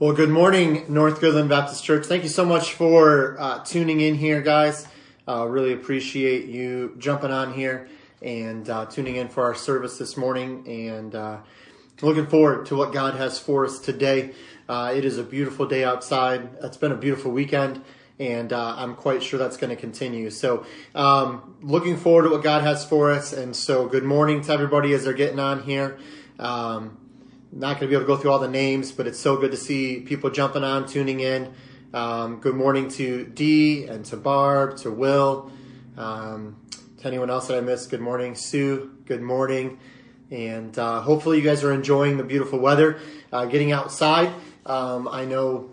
Well, good morning, North Goodland Baptist Church. Thank you so much for uh, tuning in here, guys. Uh, really appreciate you jumping on here and uh, tuning in for our service this morning. And uh, looking forward to what God has for us today. Uh, it is a beautiful day outside. It's been a beautiful weekend, and uh, I'm quite sure that's going to continue. So, um, looking forward to what God has for us. And so, good morning to everybody as they're getting on here. Um, not going to be able to go through all the names, but it's so good to see people jumping on, tuning in. Um, good morning to Dee and to Barb, to Will, um, to anyone else that I missed. Good morning, Sue. Good morning. And uh, hopefully, you guys are enjoying the beautiful weather, uh, getting outside. Um, I know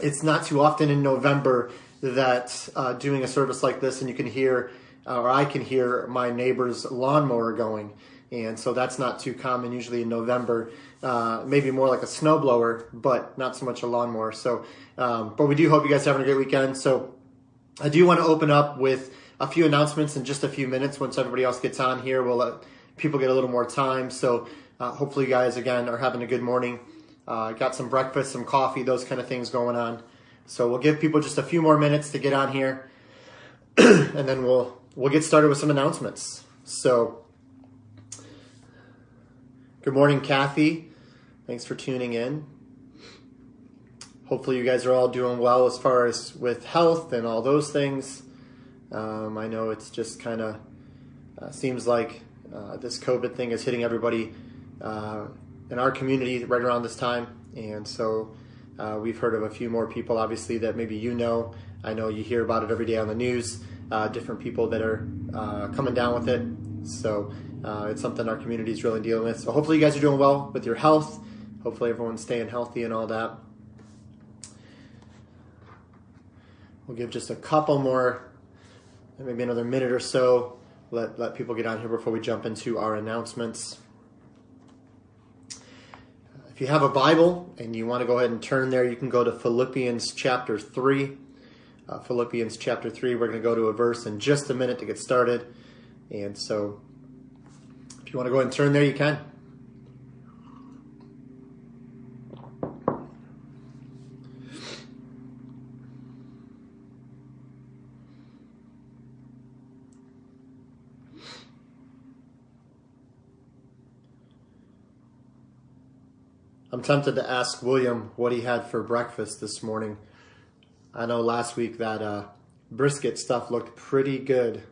it's not too often in November that uh, doing a service like this, and you can hear, or I can hear, my neighbor's lawnmower going. And so that's not too common usually in November uh, maybe more like a snowblower, but not so much a lawnmower. So, um, but we do hope you guys are having a great weekend. So, I do want to open up with a few announcements in just a few minutes. Once everybody else gets on here, we'll let people get a little more time. So, uh, hopefully, you guys again are having a good morning. Uh, got some breakfast, some coffee, those kind of things going on. So, we'll give people just a few more minutes to get on here, and then we'll we'll get started with some announcements. So, good morning, Kathy. Thanks for tuning in. Hopefully, you guys are all doing well as far as with health and all those things. Um, I know it's just kind of uh, seems like uh, this COVID thing is hitting everybody uh, in our community right around this time, and so uh, we've heard of a few more people, obviously, that maybe you know. I know you hear about it every day on the news. Uh, different people that are uh, coming down with it. So it's something our community is really dealing with. So hopefully, you guys are doing well with your health hopefully everyone's staying healthy and all that. We'll give just a couple more, maybe another minute or so. Let, let people get on here before we jump into our announcements. If you have a Bible and you want to go ahead and turn there, you can go to Philippians chapter 3. Uh, Philippians chapter 3, we're going to go to a verse in just a minute to get started. And so if you want to go ahead and turn there, you can. I'm tempted to ask William what he had for breakfast this morning. I know last week that uh, brisket stuff looked pretty good.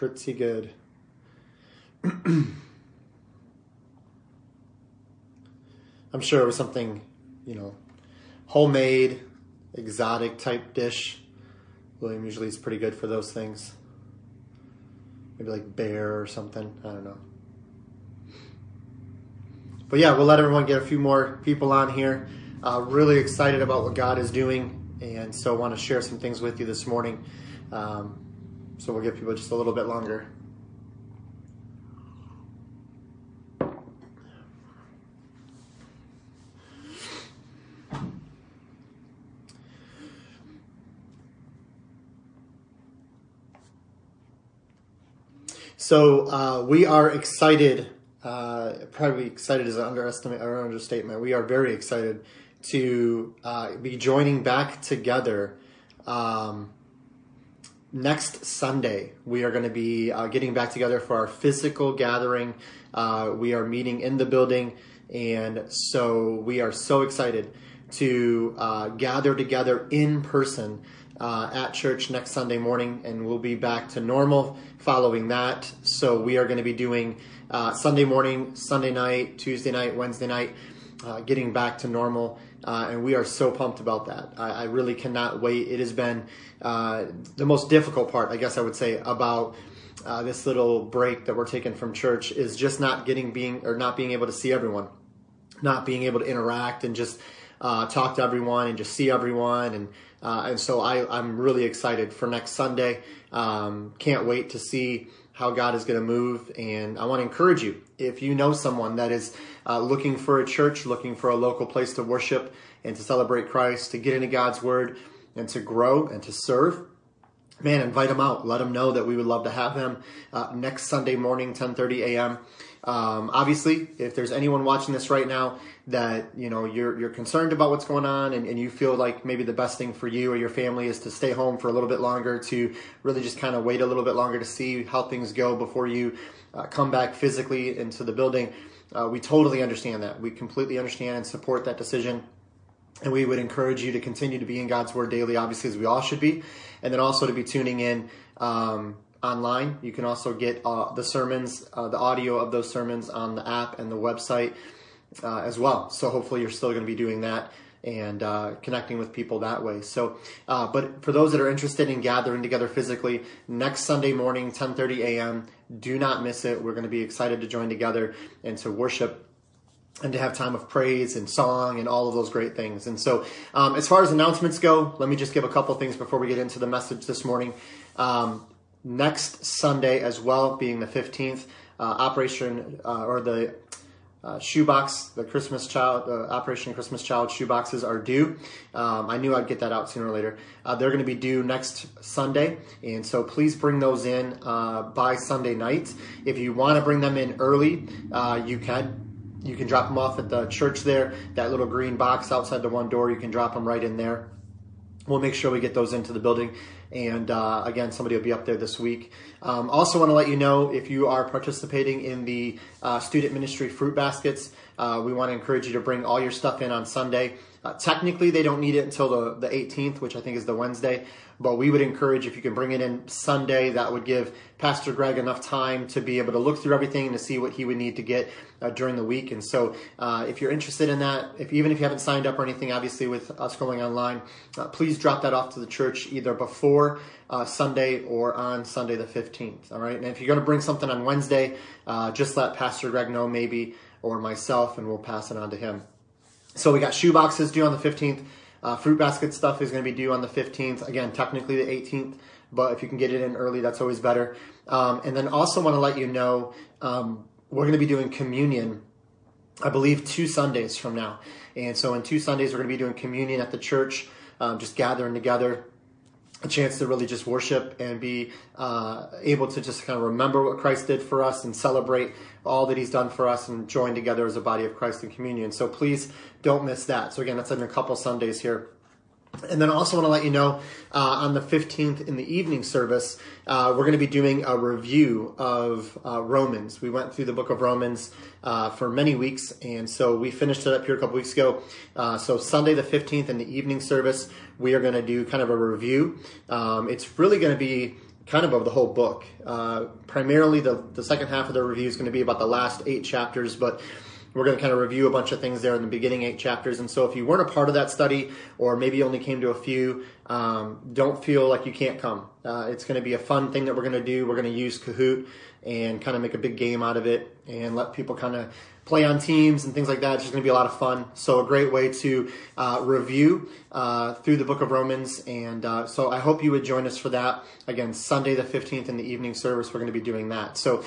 Pretty good. I'm sure it was something, you know, homemade, exotic type dish. William usually is pretty good for those things. Maybe like bear or something. I don't know but yeah, we'll let everyone get a few more people on here. Uh, really excited about what God is doing, and so want to share some things with you this morning. Um, so we'll give people just a little bit longer. So uh, we are excited uh, probably excited is an underestimate or understatement. We are very excited to uh, be joining back together um, next Sunday. We are going to be uh, getting back together for our physical gathering. Uh, we are meeting in the building, and so we are so excited to uh, gather together in person. Uh, at church next Sunday morning, and we'll be back to normal following that. So, we are going to be doing uh, Sunday morning, Sunday night, Tuesday night, Wednesday night, uh, getting back to normal. Uh, and we are so pumped about that. I, I really cannot wait. It has been uh, the most difficult part, I guess I would say, about uh, this little break that we're taking from church is just not getting being or not being able to see everyone, not being able to interact and just uh, talk to everyone and just see everyone and. and so I, I'm really excited for next Sunday. Um, can't wait to see how God is going to move. And I want to encourage you if you know someone that is uh, looking for a church, looking for a local place to worship and to celebrate Christ, to get into God's Word and to grow and to serve. Man, invite them out. Let them know that we would love to have them uh, next Sunday morning, 10:30 a.m. um, obviously, if there's anyone watching this right now that you know you're you're concerned about what's going on and, and you feel like maybe the best thing for you or your family is to stay home for a little bit longer to really just kind of wait a little bit longer to see how things go before you uh, come back physically into the building. Uh, we totally understand that. We completely understand and support that decision. And we would encourage you to continue to be in God's Word daily, obviously, as we all should be. And then also to be tuning in um, online. You can also get uh, the sermons, uh, the audio of those sermons on the app and the website uh, as well. So hopefully you're still going to be doing that and uh, connecting with people that way. So, uh, but for those that are interested in gathering together physically, next Sunday morning, 10:30 a.m. Do not miss it. We're going to be excited to join together and to worship and to have time of praise and song and all of those great things. And so, um, as far as announcements go, let me just give a couple things before we get into the message this morning. Um, next Sunday, as well, being the 15th, uh, Operation uh, or the uh, shoebox, the Christmas Child, uh, Operation Christmas Child shoeboxes are due. Um, I knew I'd get that out sooner or later. Uh, they're going to be due next Sunday, and so please bring those in uh, by Sunday night. If you want to bring them in early, uh, you can. You can drop them off at the church there. That little green box outside the one door, you can drop them right in there. We'll make sure we get those into the building. And uh, again, somebody will be up there this week. Um, also, want to let you know if you are participating in the uh, student ministry fruit baskets, uh, we want to encourage you to bring all your stuff in on Sunday. Uh, technically, they don't need it until the, the 18th, which I think is the Wednesday. But we would encourage if you can bring it in Sunday, that would give Pastor Greg enough time to be able to look through everything and to see what he would need to get uh, during the week. And so, uh, if you're interested in that, if even if you haven't signed up or anything, obviously with us going online, uh, please drop that off to the church either before uh, Sunday or on Sunday the 15th. All right. And if you're going to bring something on Wednesday, uh, just let Pastor Greg know maybe or myself, and we'll pass it on to him. So we got shoe boxes due on the 15th. Uh, fruit basket stuff is going to be due on the 15th. Again, technically the 18th, but if you can get it in early, that's always better. Um, and then also want to let you know um, we're going to be doing communion, I believe, two Sundays from now. And so in two Sundays, we're going to be doing communion at the church, um, just gathering together a chance to really just worship and be uh, able to just kind of remember what Christ did for us and celebrate all that He's done for us and join together as a body of Christ in communion. So please don't miss that. So again, that's in a couple Sundays here. And then I also want to let you know uh, on the 15th in the evening service, uh, we're going to be doing a review of uh, Romans. We went through the book of Romans uh, for many weeks, and so we finished it up here a couple weeks ago. Uh, so Sunday the 15th in the evening service, we are going to do kind of a review. Um, it's really going to be kind of of the whole book. Uh, primarily, the, the second half of the review is going to be about the last eight chapters, but we're going to kind of review a bunch of things there in the beginning eight chapters. And so if you weren't a part of that study or maybe you only came to a few, um, don't feel like you can't come. Uh, it's going to be a fun thing that we're going to do. We're going to use Kahoot and kind of make a big game out of it and let people kind of play on teams and things like that. It's just going to be a lot of fun. So a great way to uh, review uh, through the book of Romans. And uh, so I hope you would join us for that. Again, Sunday the 15th in the evening service, we're going to be doing that. So,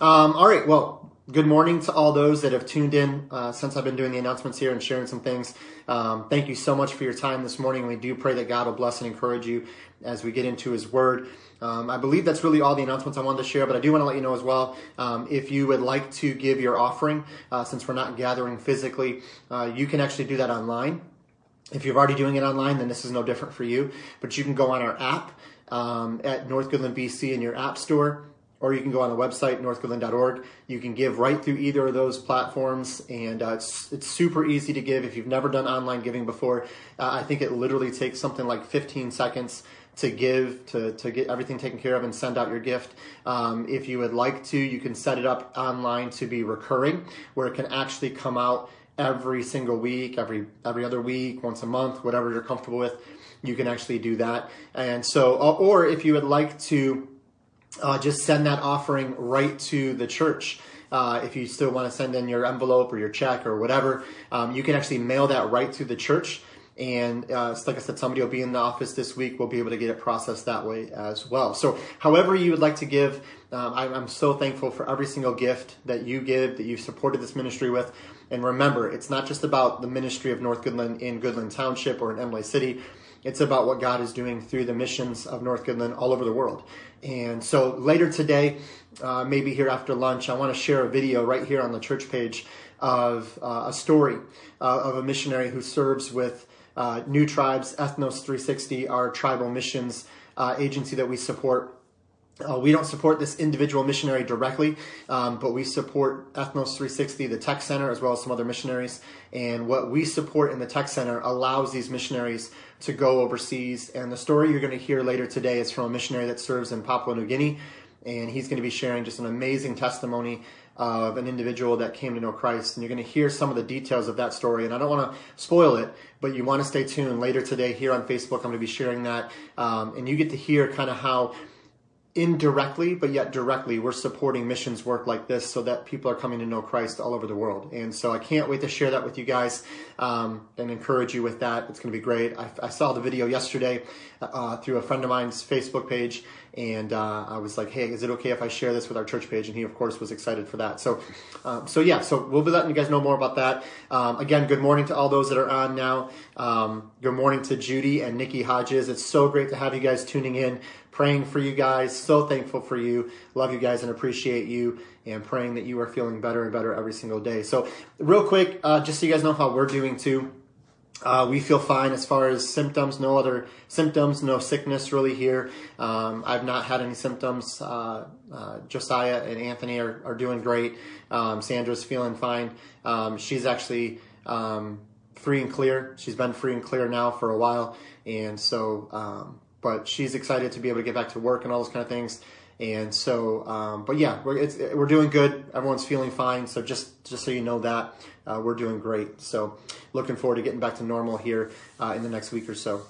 um, all right, well, good morning to all those that have tuned in uh, since I've been doing the announcements here and sharing some things. Um, thank you so much for your time this morning. We do pray that God will bless and encourage you as we get into His Word. Um, I believe that's really all the announcements I wanted to share, but I do want to let you know as well um, if you would like to give your offering, uh, since we're not gathering physically, uh, you can actually do that online. If you're already doing it online, then this is no different for you. But you can go on our app um, at North Goodland BC in your app store or you can go on the website northgoodland.org. You can give right through either of those platforms, and uh, it's it's super easy to give. If you've never done online giving before, uh, I think it literally takes something like 15 seconds to give to to get everything taken care of and send out your gift. Um, if you would like to, you can set it up online to be recurring, where it can actually come out every single week, every every other week, once a month, whatever you're comfortable with. You can actually do that, and so or if you would like to uh, just send that offering right to the church. Uh, if you still want to send in your envelope or your check or whatever, um, you can actually mail that right to the church. And uh, like I said, somebody will be in the office this week. We'll be able to get it processed that way as well. So, however you would like to give, um, I'm, I'm so thankful for every single gift that you give, that you've supported this ministry with. And remember, it's not just about the ministry of North Goodland in Goodland Township or in Imlay City It's about what God is doing through the missions of North Goodland all over the world. And so later today, uh, maybe here after lunch, I want to share a video right here on the church page of uh, a story uh, of a missionary who serves with uh, New Tribes, Ethnos 360, our tribal missions uh, agency that we support uh, we don't support this individual missionary directly, um, but we support Ethnos 360, the tech center, as well as some other missionaries. And what we support in the tech center allows these missionaries to go overseas. And the story you're going to hear later today is from a missionary that serves in Papua New Guinea. And he's going to be sharing just an amazing testimony of an individual that came to know Christ. And you're going to hear some of the details of that story. And I don't want to spoil it, but you want to stay tuned. Later today, here on Facebook, I'm going to be sharing that. Um, and you get to hear kind of how indirectly, but yet directly, we're supporting missions work like this so that people are coming to know Christ all over the world. And so I can't wait to share that with you guys um, and encourage you with that. It's going to be great. I, I saw the video yesterday uh, through a friend of mine's Facebook page, and uh, I was like, "Hey, is it okay if I share this with our church page?" And he, of course, was excited for that. So, um, so yeah, so we'll be letting you guys know more about that. Um, again, good morning to all those that are on now. Um, good morning to Judy and Nikki Hodges. It's so great to have you guys tuning in praying for you guys. So thankful for you. Love you guys and appreciate you and praying that you are feeling better and better every single day. So, real quick, uh, just so you guys know how we're doing too. Uh, we feel fine as far as symptoms, no other symptoms, no sickness really here. Um, I've not had any symptoms. Uh, uh, Josiah and Anthony are, are doing great. Um, Sandra's feeling fine. Um, she's actually um, free and clear. She's been free and clear now for a while. And so um, but she's excited to be able to get back to work and all those kind of things. And so, um, but yeah, we're we're doing good. Everyone's feeling fine. So just just so you know that uh, we're doing great. So looking forward to getting back to normal here uh, in the next week or so.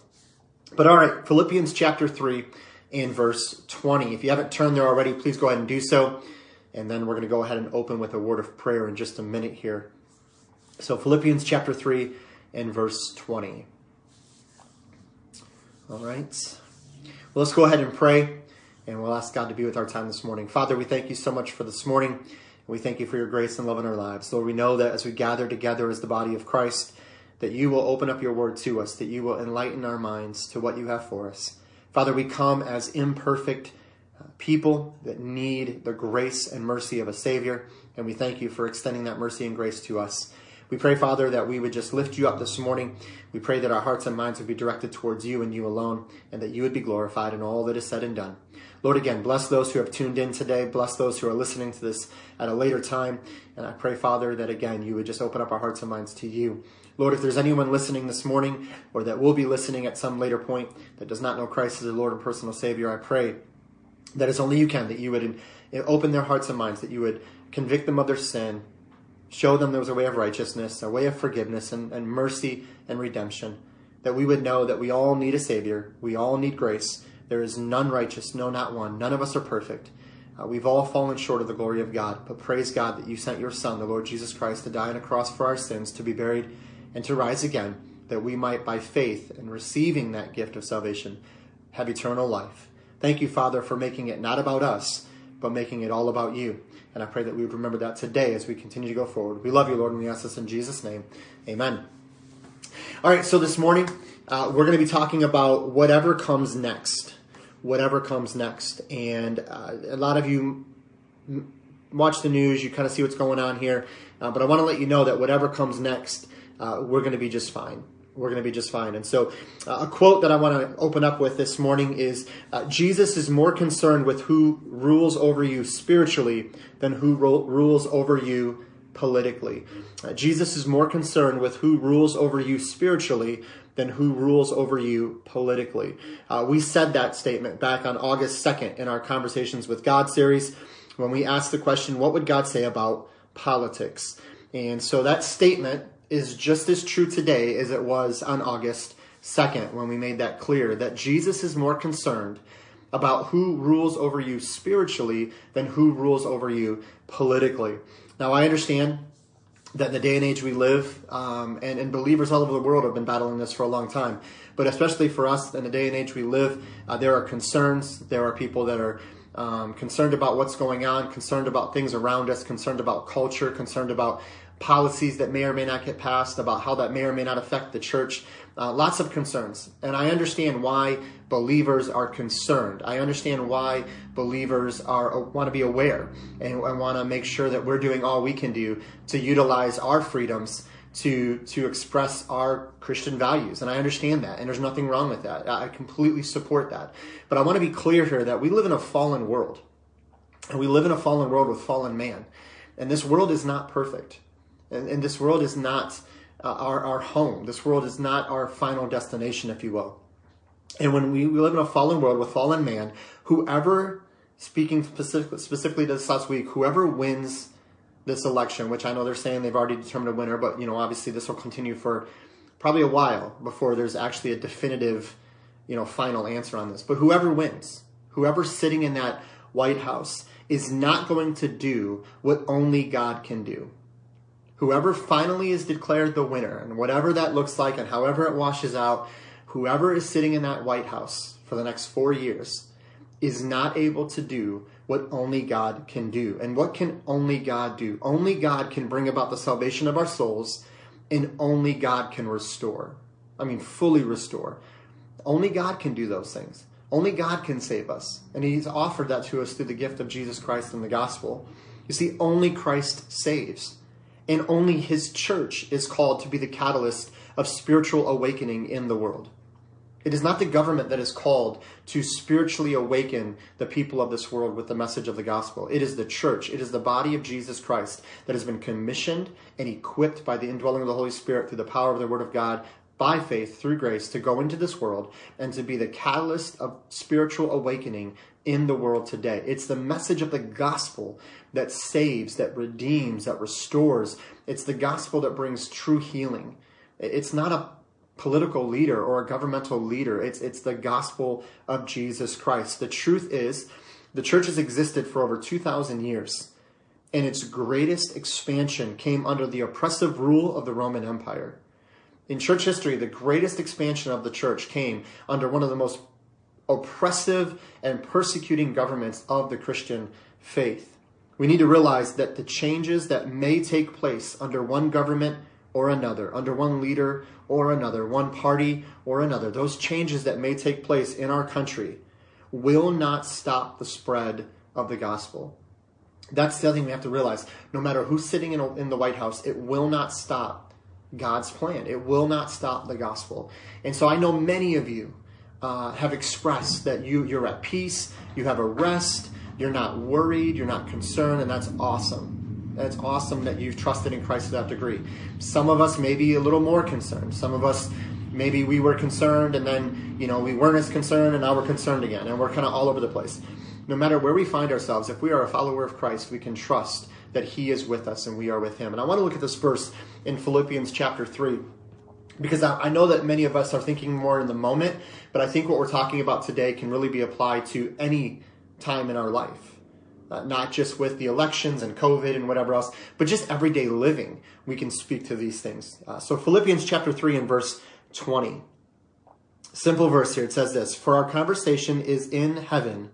But all right, Philippians chapter three and verse twenty. If you haven't turned there already, please go ahead and do so. And then we're going to go ahead and open with a word of prayer in just a minute here. So Philippians chapter three and verse twenty. All right. Well, let's go ahead and pray, and we'll ask God to be with our time this morning. Father, we thank you so much for this morning. We thank you for your grace and love in our lives. Lord, we know that as we gather together as the body of Christ, that you will open up your word to us, that you will enlighten our minds to what you have for us. Father, we come as imperfect uh, people that need the grace and mercy of a Savior, and we thank you for extending that mercy and grace to us. We pray, Father, that we would just lift you up this morning. We pray that our hearts and minds would be directed towards you and you alone, and that you would be glorified in all that is said and done. Lord, again, bless those who have tuned in today. Bless those who are listening to this at a later time. And I pray, Father, that again, you would just open up our hearts and minds to you. Lord, if there's anyone listening this morning or that will be listening at some later point that does not know Christ as the Lord and personal Savior, I pray that as only you can, that you would uh, open their hearts and minds, that you would convict them of their sin, show them there was a way of righteousness, a way of forgiveness and, and mercy and redemption. That we would know that we all need a Savior, we all need grace. There is none righteous, no, not one. None of us are perfect. Uh, we've all fallen short of the glory of God, but praise God that you sent your Son, the Lord Jesus Christ, to die on a cross for our sins, to be buried, and to rise again, that we might, by faith and receiving that gift of salvation, have eternal life. Thank you, Father, for making it not about us, but making it all about you. And I pray that we would remember that today as we continue to go forward. We love you, Lord, and we ask this in Jesus' name. Amen. All right, so this morning uh, we're going to be talking about whatever comes next. Whatever comes next. And uh, a lot of you watch the news, you kind of see what's going on here. Uh, but I want to let you know that whatever comes next, uh, we're going to be just fine we're going to be just fine. And so, uh, a quote that I want to open up with this morning is uh, Jesus is more concerned with who rules over you spiritually than who ro- rules over you politically. Uh, Jesus is more concerned with who rules over you spiritually than who rules over you politically. Uh, we said that statement back on August 2nd in our Conversations with God series when we asked the question, What would God say about politics? And so that statement is just as true today as it was on August 2nd when we made that clear that Jesus is more concerned about who rules over you spiritually than who rules over you politically. Now, I understand that in the day and age we live, um, and, and, believers all over the world have been battling this for a long time, but especially for us in the day and age we live, uh, there are concerns. There are people that are um, concerned about what's going on, concerned about things around us, concerned about culture, concerned about policies that may or may not get passed, about how that may or may not affect the church. Uh, lots of concerns. And I understand why believers are concerned. I understand why believers are want to be aware and, and want to make sure that we're doing all we can do to utilize our freedoms to to express our Christian values. And I understand that, and there's nothing wrong with that. I completely support that. But I want to be clear here that we live in a fallen world. And we live in a fallen world with fallen man. And this world is not perfect. And, and this world is not uh, our, our home. This world is not our final destination, if you will. And when we, we live in a fallen world with fallen man, whoever, speaking specific, specifically to this last week, whoever wins this election, which I know they're saying they've already determined a winner, but you know, obviously this will continue for probably a while before there's actually a definitive, you know, final answer on this. But whoever wins, whoever's sitting in that White House is not going to do what only God can do whoever finally is declared the winner, and whatever that looks like and however it washes out, whoever is sitting in that White House for the next four years is not able to do what only God can do. And what can only God do? Only God can bring about the salvation of our souls, and only God can restore. I mean, fully restore. Only God can do those things. Only God can save us. And He's offered that to us through the gift of Jesus Christ and the gospel. You see, only Christ saves and only his church is called to be the catalyst of spiritual awakening in the world. It is not the government that is called to spiritually awaken the people of this world with the message of the gospel. It is the church, it is the body of Jesus Christ that has been commissioned and equipped by the indwelling of the Holy Spirit through the power of the Word of God by faith through grace to go into this world and to be the catalyst of spiritual awakening in the world today. It's the message of the gospel that saves, that redeems, that restores. It's the gospel that brings true healing. It's not a political leader or a governmental leader. It's, it's the gospel of Jesus Christ. The truth is, the church has existed for over 2,000 years, and its greatest expansion came under the oppressive rule of the Roman Empire. In church history, the greatest expansion of the church came under one of the most oppressive and persecuting governments of the Christian faith. We need to realize that the changes that may take place under one government or another, under one leader or another, one party or another, those changes that may take place in our country will not stop the spread of the gospel. That's the other thing we have to realize. No matter who's sitting in, in the White House, it will not stop God's plan. It will not stop the gospel. And so I know many of you uh, have expressed that you, you're at peace, you have a rest, you're not worried, you're not concerned, and that's awesome. That's awesome that you've trusted in Christ to that degree. Some of us may be a little more concerned. Some of us, maybe we were concerned and then, you know, we weren't as concerned and now we're concerned again. And we're kind of all over the place. No matter where we find ourselves, if we are a follower of Christ, we can trust that He is with us and we are with Him. And I want to look at this verse in Philippians chapter 3 because I know that many of us are thinking more in the moment, but I think what we're talking about today can really be applied to any time in our life. Uh, not just with the elections and COVID and whatever else, but just everyday living, we can speak to these things. Uh, so, Philippians chapter 3 and verse 20. Simple verse here. It says this For our conversation is in heaven,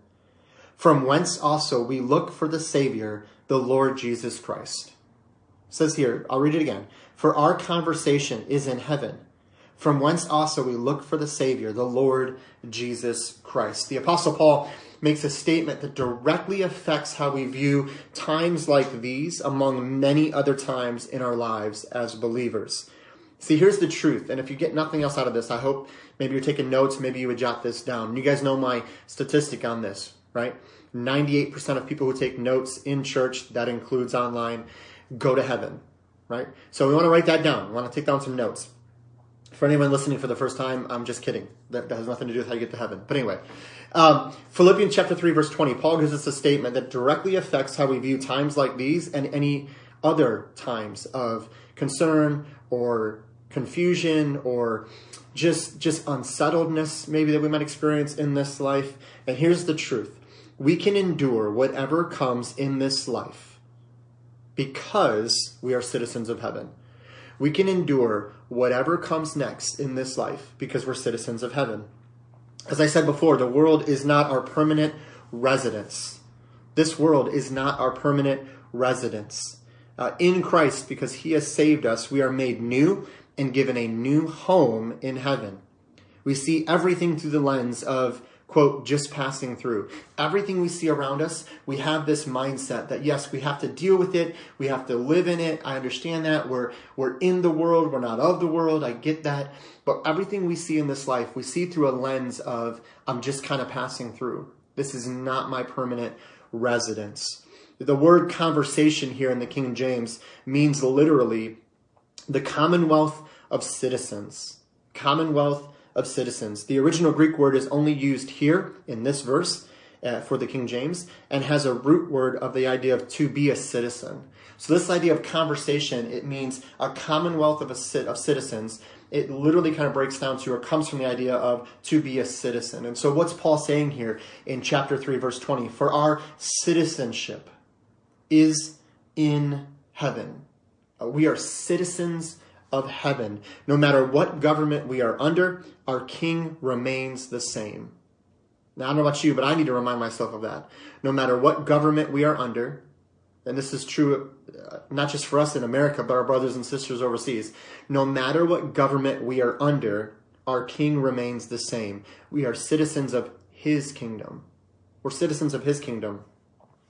from whence also we look for the Savior, the Lord Jesus Christ. It says here, I'll read it again. For our conversation is in heaven, from whence also we look for the Savior, the Lord Jesus Christ. The Apostle Paul makes a statement that directly affects how we view times like these among many other times in our lives as believers. See, here's the truth. And if you get nothing else out of this, I hope maybe you're taking notes, maybe you would jot this down. You guys know my statistic on this, right? 98% of people who take notes in church, that includes online, go to heaven, right? So we want to write that down. We want to take down some notes. For anyone listening for the first time, I'm just kidding. That, that has nothing to do with how you get to heaven. But anyway, um, Philippians chapter 3, verse 20, Paul gives us a statement that directly affects how we view times like these and any other times of concern or confusion or just just unsettledness maybe that we might experience in this life. And here's the truth. We can endure whatever comes in this life because we are citizens of heaven. We can endure whatever comes next in this life because we're citizens of heaven. As I said before, the world is not our permanent residence. This world is not our permanent residence. Uh, in Christ, because he has saved us, we are made new and given a new home in heaven. We see everything through the lens of quote, just passing through. Everything we see around us, we have this mindset that yes, we have to deal with it. We have to live in it. I understand that. We're, we're in the world. We're not of the world. I get that. But everything we see in this life, we see through a lens of, I'm just kind of passing through. This is not my permanent residence. The word conversation here in the King James means literally the commonwealth of citizens. Commonwealth of citizens. The original Greek word is only used here in this verse uh, for the King James and has a root word of the idea of to be a citizen. So this idea of conversation, it means a commonwealth of, a, of citizens. It literally kind of breaks down to or comes from the idea of to be a citizen. And so what's Paul saying here in chapter 3 verse 20? For our citizenship is in heaven. Uh, we are citizens of heaven. No matter what government we are under, our king remains the same. Now, I don't know about you, but I need to remind myself of that. No matter what government we are under, and this is true uh, not just for us in America, but our brothers and sisters overseas. No matter what government we are under, our king remains the same. We are citizens of his kingdom. We're citizens of his kingdom.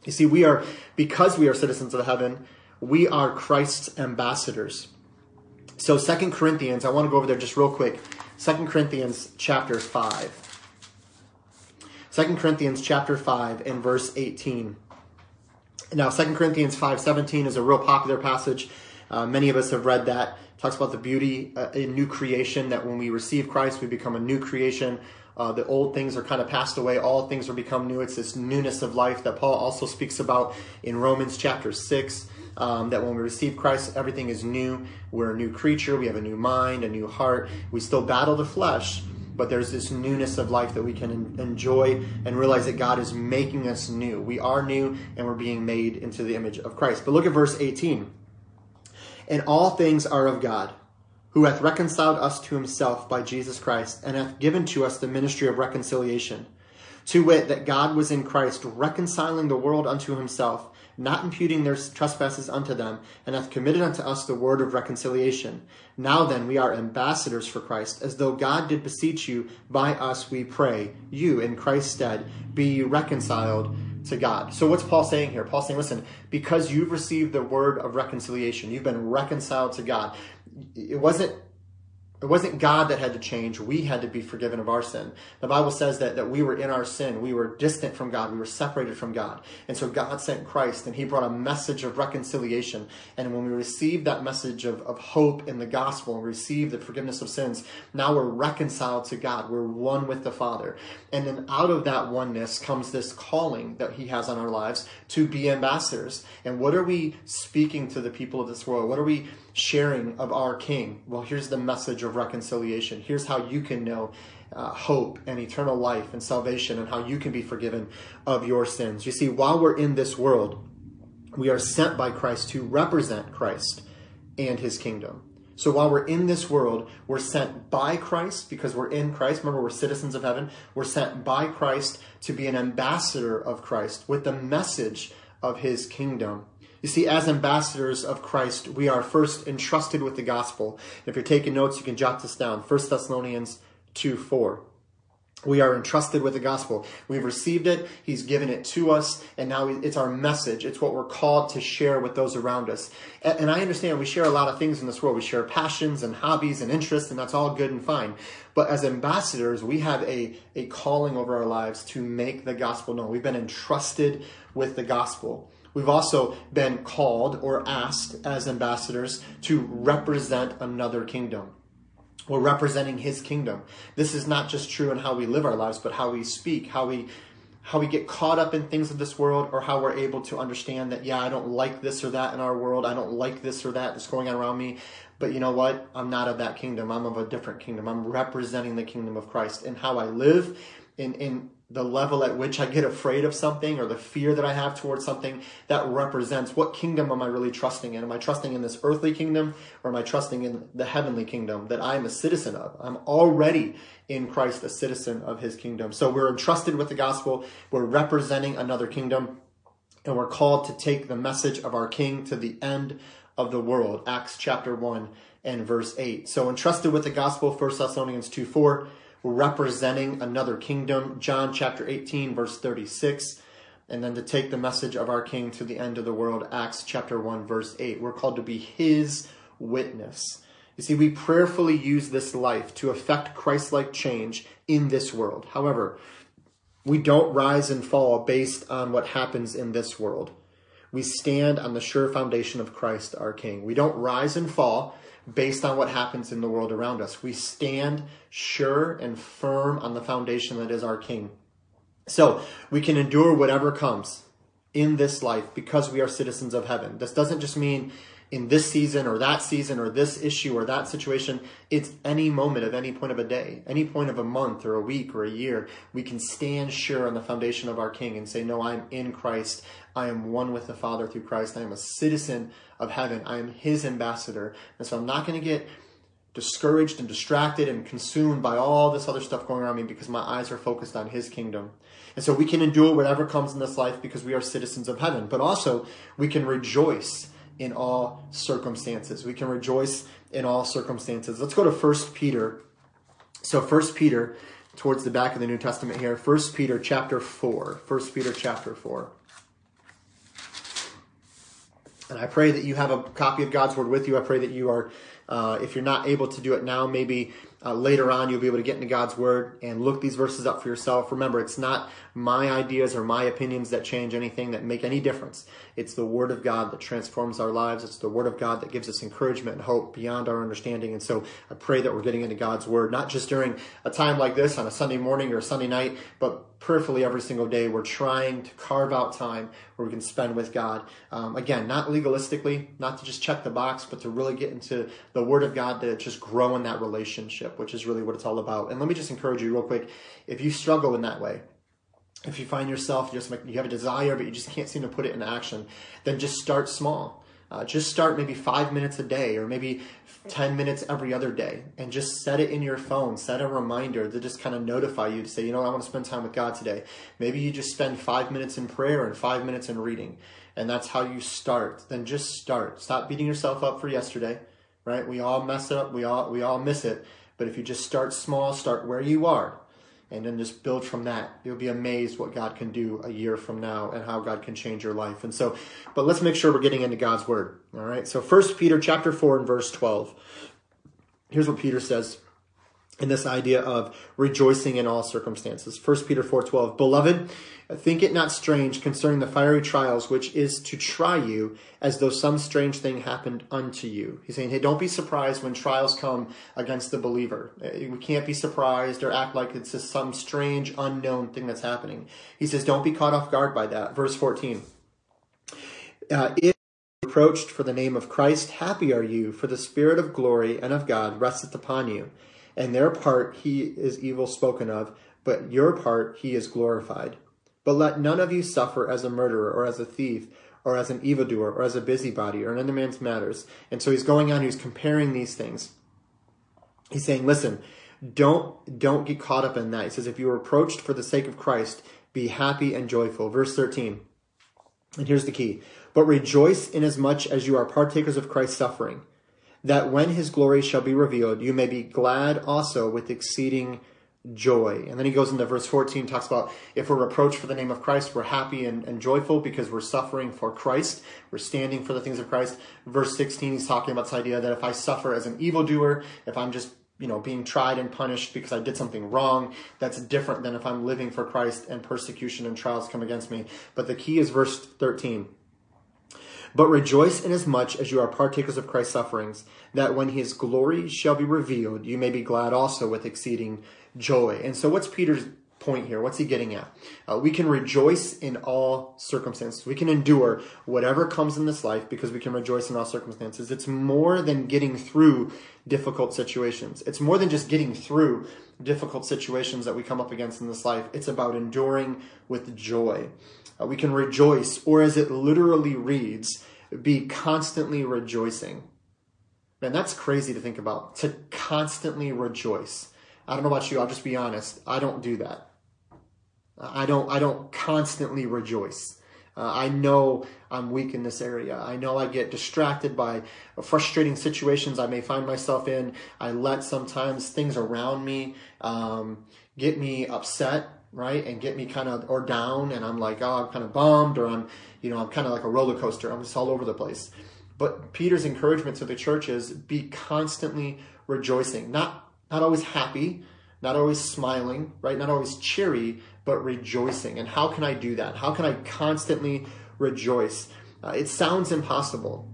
You see, we are, because we are citizens of heaven, we are Christ's ambassadors. So Second Corinthians, I want to go over there just real quick. Second Corinthians chapter 5. 2 Corinthians chapter 5 and verse 18. Now, Second Corinthians 5.17 is a real popular passage. Uh, many of us have read that. It talks about the beauty uh, in new creation, that when we receive Christ, we become a new creation. Uh, the old things are kind of passed away. All things are become new. It's this newness of life that Paul also speaks about in Romans chapter 6 um, that when we receive Christ, everything is new. We're a new creature. We have a new mind, a new heart. We still battle the flesh, but there's this newness of life that we can enjoy and realize that God is making us new. We are new and we're being made into the image of Christ. But look at verse 18. And all things are of God, who hath reconciled us to himself by Jesus Christ, and hath given to us the ministry of reconciliation. To wit, that God was in Christ reconciling the world unto himself not imputing their trespasses unto them, and hath committed unto us the word of reconciliation. Now then, we are ambassadors for Christ, as though God did beseech you by us, we pray, you in Christ's stead, be reconciled to God. So what's Paul saying here? Paul saying, listen, because you've received the word of reconciliation, you've been reconciled to God. It wasn't it wasn't God that had to change. We had to be forgiven of our sin. The Bible says that, that we were in our sin. We were distant from God. We were separated from God. And so God sent Christ and he brought a message of reconciliation. And when we received that message of, of hope in the gospel and received the forgiveness of sins, now we're reconciled to God. We're one with the Father. And then out of that oneness comes this calling that he has on our lives to be ambassadors. And what are we speaking to the people of this world? What are we sharing of our King. Well, here's the message of reconciliation. Here's how you can know uh, hope and eternal life and salvation and how you can be forgiven of your sins. You see, while we're in this world, we are sent by Christ to represent Christ and his kingdom. So while we're in this world, we're sent by Christ because we're in Christ. Remember, we're citizens of heaven. We're sent by Christ to be an ambassador of Christ with the message of his kingdom. You see, as ambassadors of Christ, we are first entrusted with the gospel. If you're taking notes, you can jot this down. 1 Thessalonians 2 4. We are entrusted with the gospel. We've received it. He's given it to us. And now it's our message. It's what we're called to share with those around us. And I understand we share a lot of things in this world. We share passions and hobbies and interests, and that's all good and fine. But as ambassadors, we have a, a calling over our lives to make the gospel known. We've been entrusted with the gospel. We've also been called or asked as ambassadors to represent another kingdom. We're representing his kingdom. This is not just true in how we live our lives, but how we speak, how we how we get caught up in things of this world or how we're able to understand that yeah, I don't like this or that in our world. I don't like this or that that's going on around me. But you know what? I'm not of that kingdom. I'm of a different kingdom. I'm representing the kingdom of Christ in how I live in in the level at which I get afraid of something or the fear that I have towards something, that represents what kingdom am I really trusting in? Am I trusting in this earthly kingdom or am I trusting in the heavenly kingdom that I am a citizen of? I'm already in Christ a citizen of his kingdom. So we're entrusted with the gospel. We're representing another kingdom. And we're called to take the message of our King to the end of the world. Acts chapter 1 and verse 8. So entrusted with the gospel, 1 Thessalonians 2 4, representing another kingdom. John chapter 18, verse 36. And then to take the message of our King to the end of the world, Acts chapter 1, verse 8. We're called to be his witness. You see, we prayerfully use this life to effect Christ like change in this world. However, we don't rise and fall based on what happens in this world. We stand on the sure foundation of Christ our King. We don't rise and fall based on what happens in the world around us. We stand sure and firm on the foundation that is our King. So we can endure whatever comes in this life because we are citizens of heaven. This doesn't just mean in this season or that season or this issue or that situation. It's any moment of any point of a day, any point of a month or a week or a year. We can stand sure on the foundation of our King and say, No, I'm in Christ. I am one with the Father through Christ. I am a citizen of heaven. I am His ambassador. And so I'm not going to get discouraged and distracted and consumed by all this other stuff going around me because my eyes are focused on His kingdom. And so we can endure whatever comes in this life because we are citizens of heaven. But also, we can rejoice in all circumstances. We can rejoice in all circumstances. Let's go to 1 Peter. So 1 Peter, towards the back of the New Testament here, 1 Peter chapter 4. 1 Peter chapter 4. And I pray that you have a copy of God's Word with you. I pray that you are, uh, if you're not able to do it now, maybe uh, later on you'll be able to get into God's Word and look these verses up for yourself. Remember, it's not my ideas or my opinions that change anything, that make any difference. It's the Word of God that transforms our lives. It's the Word of God that gives us encouragement and hope beyond our understanding. And so I pray that we're getting into God's Word, not just during a time like this on a Sunday morning or a Sunday night, but prayerfully every single day. We're trying to carve out time where we can spend with God. Um, again, not legalistically, not to just check the box, but to really get into the Word of God to just grow in that relationship, which is really what it's all about. And let me just encourage you real quick if you struggle in that way, if you find yourself just like you have a desire but you just can't seem to put it into action, then just start small. Uh, just start maybe five minutes a day or maybe 10 minutes every other day and just set it in your phone. Set a reminder to just kind of notify you to say, you know, I want to spend time with God today. Maybe you just spend five minutes in prayer and five minutes in reading. And that's how you start. Then just start. Stop beating yourself up for yesterday, right? We all mess it up. We all, we all miss it. But if you just start small, start where you are and then just build from that. You'll be amazed what God can do a year from now and how God can change your life. And so, but let's make sure we're getting into God's word. All right. So First Peter chapter 4 and verse 12. Here's what Peter says in this idea of rejoicing in all circumstances. 1 Peter 4:12 Beloved, think it not strange concerning the fiery trials which is to try you as though some strange thing happened unto you. He's saying, "Hey, don't be surprised when trials come against the believer. We can't be surprised or act like it's just some strange unknown thing that's happening." He says, "Don't be caught off guard by that." Verse 14. Uh, if reproached for the name of Christ, happy are you, for the spirit of glory and of God resteth upon you and their part he is evil spoken of, but your part he is glorified. But let none of you suffer as a murderer, or as a thief, or as an evildoer, or as a busybody, or another man's matters. And so he's going on, he's comparing these things. He's saying, listen, don't don't get caught up in that. He says, if you are reproached for the sake of Christ, be happy and joyful. Verse 13. And here's the key. But rejoice inasmuch as you are partakers of Christ's suffering that when his glory shall be revealed, you may be glad also with exceeding joy. And then he goes into verse 14, talks about if we're reproached for the name of Christ, we're happy and, and joyful because we're suffering for Christ. We're standing for the things of Christ. Verse 16, he's talking about this idea that if I suffer as an evildoer, if I'm just you know, being tried and punished because I did something wrong. That's different than if I'm living for Christ and persecution and trials come against me. But the key is verse 13. But rejoice inasmuch as you are partakers of Christ's sufferings, that when his glory shall be revealed, you may be glad also with exceeding joy. And so, what's Peter's point here? What's he getting at? Uh, we can rejoice in all circumstances. We can endure whatever comes in this life because we can rejoice in all circumstances. It's more than getting through difficult situations. It's more than just getting through difficult situations that we come up against in this life. It's about enduring with joy. Uh, we can rejoice, or as it literally reads, be constantly rejoicing. Man, that's crazy to think about. To constantly rejoice. I don't know about you, I'll just be honest. I don't do that. I don't I don't constantly rejoice. Uh, I know I'm weak in this area. I know I get distracted by frustrating situations I may find myself in. I let sometimes things around me um, get me upset, right? And get me kind of, or down. And I'm like, oh, I'm kind of bummed, or I'm, you know, I'm kind of like a roller coaster. I'm just all over the place. But Peter's encouragement to the church is be constantly rejoicing. Not, not always happy, not always smiling, right? Not always cheery, but rejoicing. And how can I do that? How can I constantly rejoice? Uh, it sounds impossible.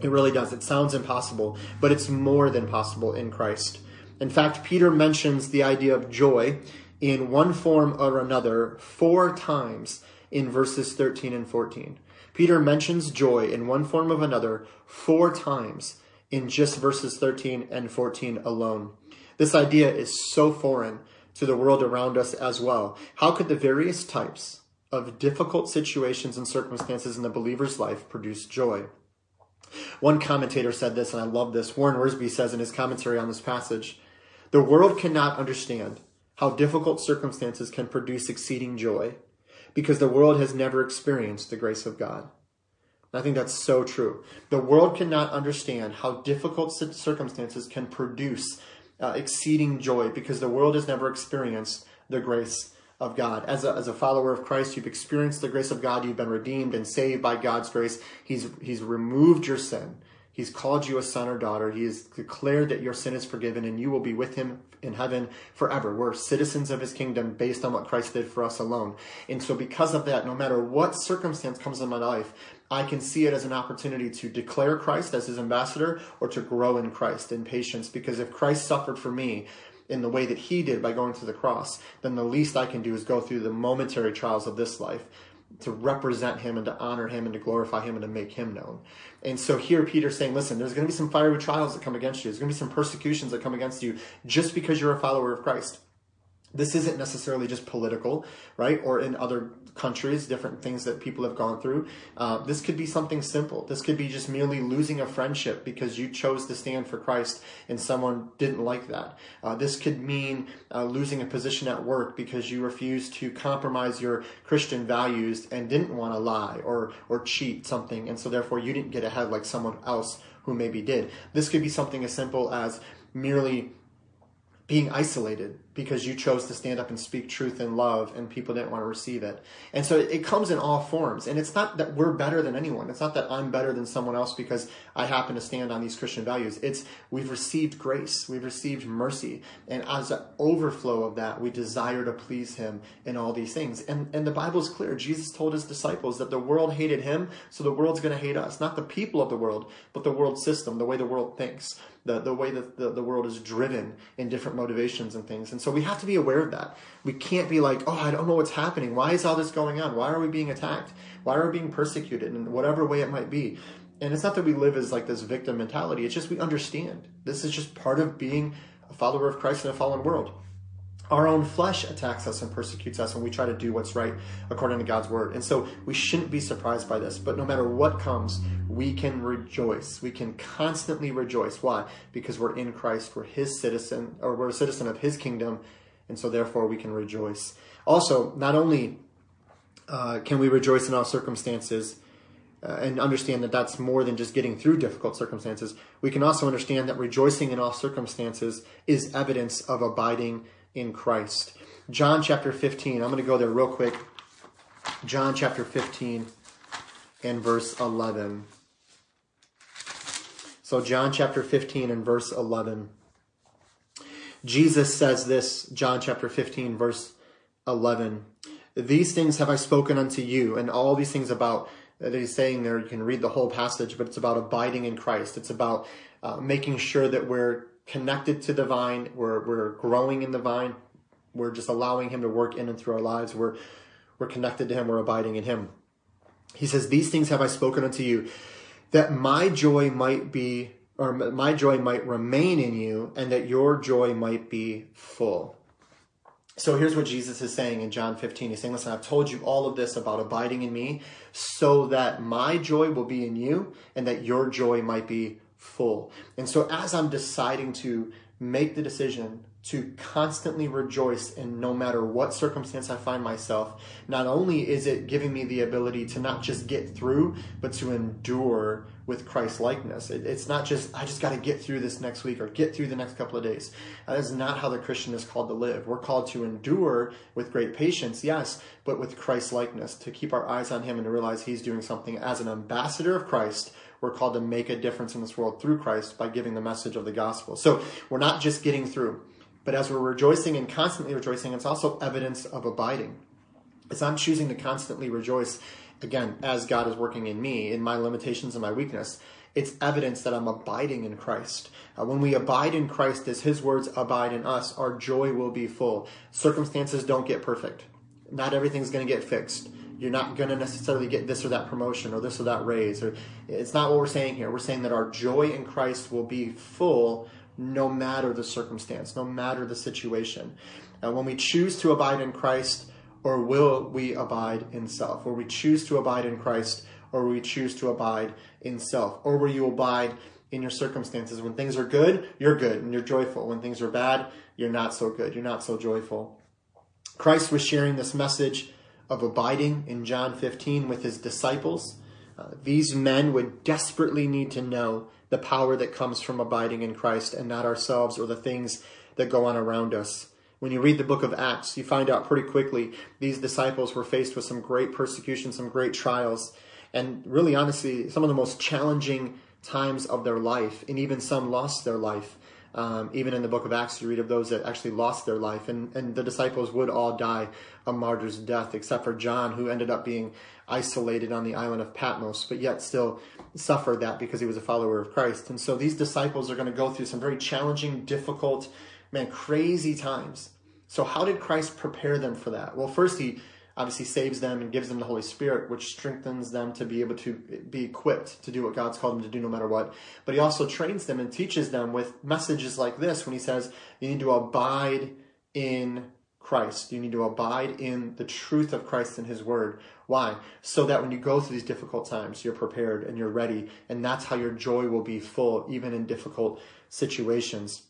It really does. It sounds impossible, but it's more than possible in Christ. In fact, Peter mentions the idea of joy in one form or another four times in verses 13 and 14. Peter mentions joy in one form or another four times in just verses 13 and 14 alone. This idea is so foreign to the world around us as well. How could the various types of difficult situations and circumstances in the believer's life produce joy? One commentator said this, and I love this. Warren Wiersbe says in his commentary on this passage The world cannot understand how difficult circumstances can produce exceeding joy because the world has never experienced the grace of God. I think that's so true. The world cannot understand how difficult circumstances can produce uh, exceeding joy because the world has never experienced the grace of God. As a, as a follower of Christ, you've experienced the grace of God. You've been redeemed and saved by God's grace. He's, he's removed your sin. He's called you a son or daughter. He has declared that your sin is forgiven and you will be with him in heaven forever. We're citizens of his kingdom based on what Christ did for us alone. And so because of that, no matter what circumstance comes in my life, I can see it as an opportunity to declare Christ as his ambassador or to grow in Christ in patience. Because if Christ suffered for me in the way that he did by going to the cross, then the least I can do is go through the momentary trials of this life to represent him and to honor him and to glorify him and to make him known. And so here Peter's saying, listen, there's going to be some fiery trials that come against you. There's going to be some persecutions that come against you just because you're a follower of Christ this isn't necessarily just political, right? Or in other countries, different things that people have gone through. Uh, this could be something simple. This could be just merely losing a friendship because you chose to stand for Christ and someone didn't like that. Uh, this could mean uh, losing a position at work because you refused to compromise your Christian values and didn't want to lie or or cheat something, and so therefore you didn't get ahead like someone else who maybe did. This could be something as simple as merely being isolated because you chose to stand up and speak truth and love and people didn't want to receive it. And so it comes in all forms. And it's not that we're better than anyone. It's not that I'm better than someone else because I happen to stand on these Christian values. It's we've received grace, we've received mercy. And as an overflow of that, we desire to please him in all these things. And and the Bible is clear. Jesus told his disciples that the world hated him, so the world's going to hate us. Not the people of the world, but the world system, the way the world thinks the, the way that the, the world is driven in different motivations and things. And so we have to be aware of that. We can't be like, oh, I don't know what's happening. Why is all this going on? Why are we being attacked? Why are we being persecuted in whatever way it might be? And it's not that we live as like this victim mentality. It's just we understand. This is just part of being a follower of Christ in a fallen world. Our own flesh attacks us and persecutes us when we try to do what's right according to God's word. And so we shouldn't be surprised by this. But no matter what comes, we can rejoice. We can constantly rejoice. Why? Because we're in Christ. We're his citizen, or we're a citizen of his kingdom. And so therefore we can rejoice. Also, not only uh, can we rejoice in all circumstances, uh, and understand that that's more than just getting through difficult circumstances. We can also understand that rejoicing in all circumstances is evidence of abiding in Christ. John chapter 15, I'm going to go there real quick. John chapter 15 and verse 11. So, John chapter 15 and verse 11. Jesus says this, John chapter 15, verse 11. These things have I spoken unto you, and all these things about that he's saying there, you can read the whole passage, but it's about abiding in Christ. It's about uh, making sure that we're connected to the vine. We're, we're growing in the vine. We're just allowing him to work in and through our lives. We're, we're connected to him. We're abiding in him. He says, these things have I spoken unto you that my joy might be, or my joy might remain in you and that your joy might be full. So here's what Jesus is saying in John 15. He's saying, listen, I've told you all of this about abiding in me so that my joy will be in you and that your joy might be full. And so as I'm deciding to make the decision to constantly rejoice in no matter what circumstance I find myself, not only is it giving me the ability to not just get through, but to endure with Christ likeness. It, it's not just, I just got to get through this next week or get through the next couple of days. That is not how the Christian is called to live. We're called to endure with great patience, yes, but with Christ likeness, to keep our eyes on Him and to realize He's doing something as an ambassador of Christ we're called to make a difference in this world through Christ by giving the message of the gospel. So we're not just getting through. But as we're rejoicing and constantly rejoicing, it's also evidence of abiding. It's I'm choosing to constantly rejoice, again, as God is working in me, in my limitations and my weakness. It's evidence that I'm abiding in Christ. Uh, when we abide in Christ as His words abide in us, our joy will be full. Circumstances don't get perfect. Not everything's going to get fixed. You're not going to necessarily get this or that promotion or this or that raise. Or it's not what we're saying here. We're saying that our joy in Christ will be full no matter the circumstance, no matter the situation. And when we choose to abide in Christ, or will we abide in self? Or we choose to abide in Christ, or we choose to abide in self? Or will you abide in your circumstances? When things are good, you're good and you're joyful. When things are bad, you're not so good, you're not so joyful. Christ was sharing this message of abiding in John 15 with his disciples. Uh, these men would desperately need to know the power that comes from abiding in Christ and not ourselves or the things that go on around us. When you read the book of Acts, you find out pretty quickly these disciples were faced with some great persecution, some great trials, and really honestly, some of the most challenging times of their life, and even some lost their life. Um, even in the book of Acts, you read of those that actually lost their life, and, and the disciples would all die a martyr's death, except for John, who ended up being isolated on the island of Patmos, but yet still suffered that because he was a follower of Christ. And so these disciples are going to go through some very challenging, difficult, man, crazy times. So, how did Christ prepare them for that? Well, first, he obviously saves them and gives them the Holy Spirit, which strengthens them to be able to be equipped to do what God's called them to do no matter what. But he also trains them and teaches them with messages like this when he says, You need to abide in Christ. You need to abide in the truth of Christ and his word. Why? So that when you go through these difficult times, you're prepared and you're ready. And that's how your joy will be full, even in difficult situations.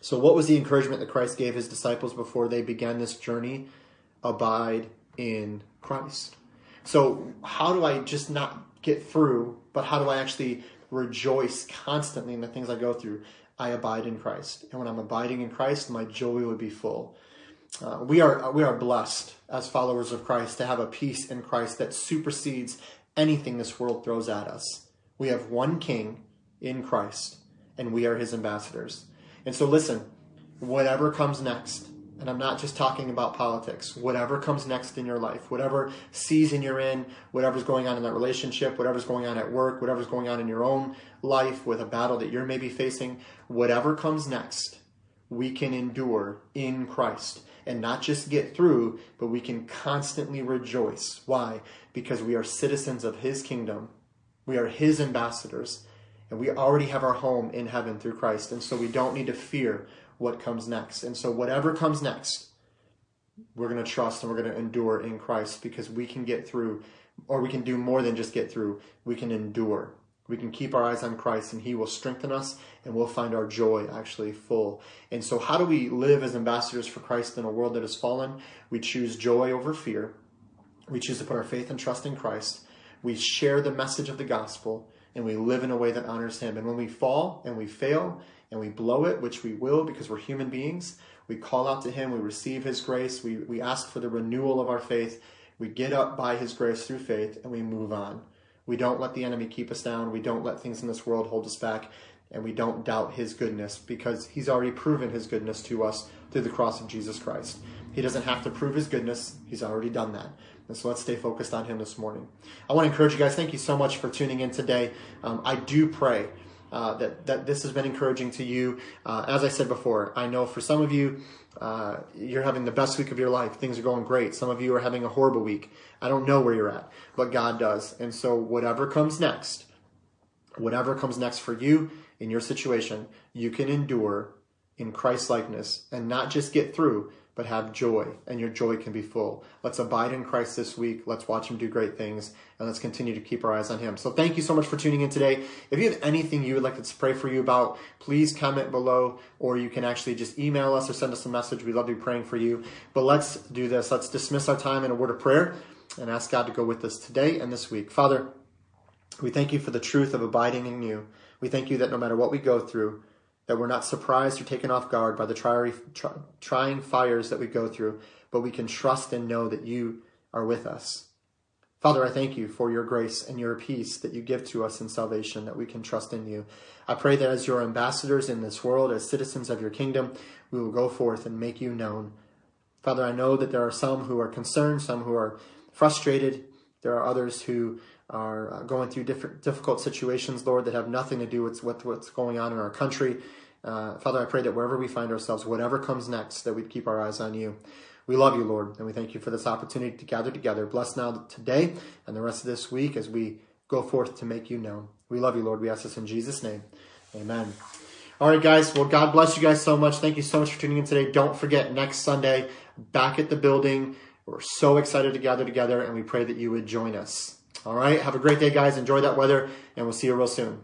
So, what was the encouragement that Christ gave his disciples before they began this journey? Abide in Christ. So, how do I just not get through, but how do I actually rejoice constantly in the things I go through? I abide in Christ. And when I'm abiding in Christ, my joy would be full. Uh, we are we are blessed as followers of Christ to have a peace in Christ that supersedes anything this world throws at us. We have one King in Christ, and we are His ambassadors. And so, listen, whatever comes next, and I'm not just talking about politics, whatever comes next in your life, whatever season you're in, whatever's going on in that relationship, whatever's going on at work, whatever's going on in your own life with a battle that you're maybe facing, whatever comes next, we can endure in Christ and not just get through, but we can constantly rejoice. Why? Because we are citizens of His kingdom, we are His ambassadors, and we already have our home in heaven through Christ. And so we don't need to fear what comes next. And so, whatever comes next, we're going to trust and we're going to endure in Christ because we can get through, or we can do more than just get through. We can endure. We can keep our eyes on Christ and He will strengthen us and we'll find our joy actually full. And so, how do we live as ambassadors for Christ in a world that has fallen? We choose joy over fear. We choose to put our faith and trust in Christ. We share the message of the gospel and we live in a way that honors Him. And when we fall and we fail and we blow it, which we will because we're human beings, we call out to Him, we receive His grace, we, we ask for the renewal of our faith, we get up by His grace through faith, and we move on. We don't let the enemy keep us down, we don't let things in this world hold us back, and we don't doubt His goodness because He's already proven His goodness to us through the cross of Jesus Christ. He doesn't have to prove His goodness, He's already done that. And so let's stay focused on Him this morning. I want to encourage you guys, thank you so much for tuning in today. Um, I do pray uh, that, that this has been encouraging to you. Uh, as I said before, I know for some of you, uh, you're having the best week of your life. Things are going great. Some of you are having a horrible week. I don't know where you're at, but God does. And so, whatever comes next, whatever comes next for you in your situation, you can endure in Christ likeness and not just get through, but have joy, and your joy can be full. Let's abide in Christ this week. Let's watch Him do great things, and let's continue to keep our eyes on Him. So, thank you so much for tuning in today. If you have anything you would like us to pray for you about, please comment below, or you can actually just email us or send us a message. We'd love to be praying for you. But let's do this. Let's dismiss our time in a word of prayer and ask God to go with us today and this week. Father, we thank you for the truth of abiding in you. We thank you that no matter what we go through, that we're not surprised or taken off guard by the try, try, trying fires that we go through, but we can trust and know that you are with us. Father, I thank you for your grace and your peace that you give to us in salvation, that we can trust in you. I pray that as your ambassadors in this world, as citizens of your kingdom, we will go forth and make you known. Father, I know that there are some who are concerned, some who are frustrated. There are others who are uh, going through different difficult situations, Lord, that have nothing to do with what's going on in our country. Uh, Father, I pray that wherever we find ourselves, whatever comes next, that we'd keep our eyes on you. We love you, Lord, and we thank you for this opportunity to gather together. Bless now today and the rest of this week as we go forth to make you known. We love you, Lord. We ask this in Jesus' name. Amen. All right, guys. Well, God bless you guys so much. Thank you so much for tuning in today. Don't forget, next Sunday, back at the building. We're so excited to gather together, and we pray that you would join us. All right. Have a great day, guys. Enjoy that weather, and we'll see you real soon.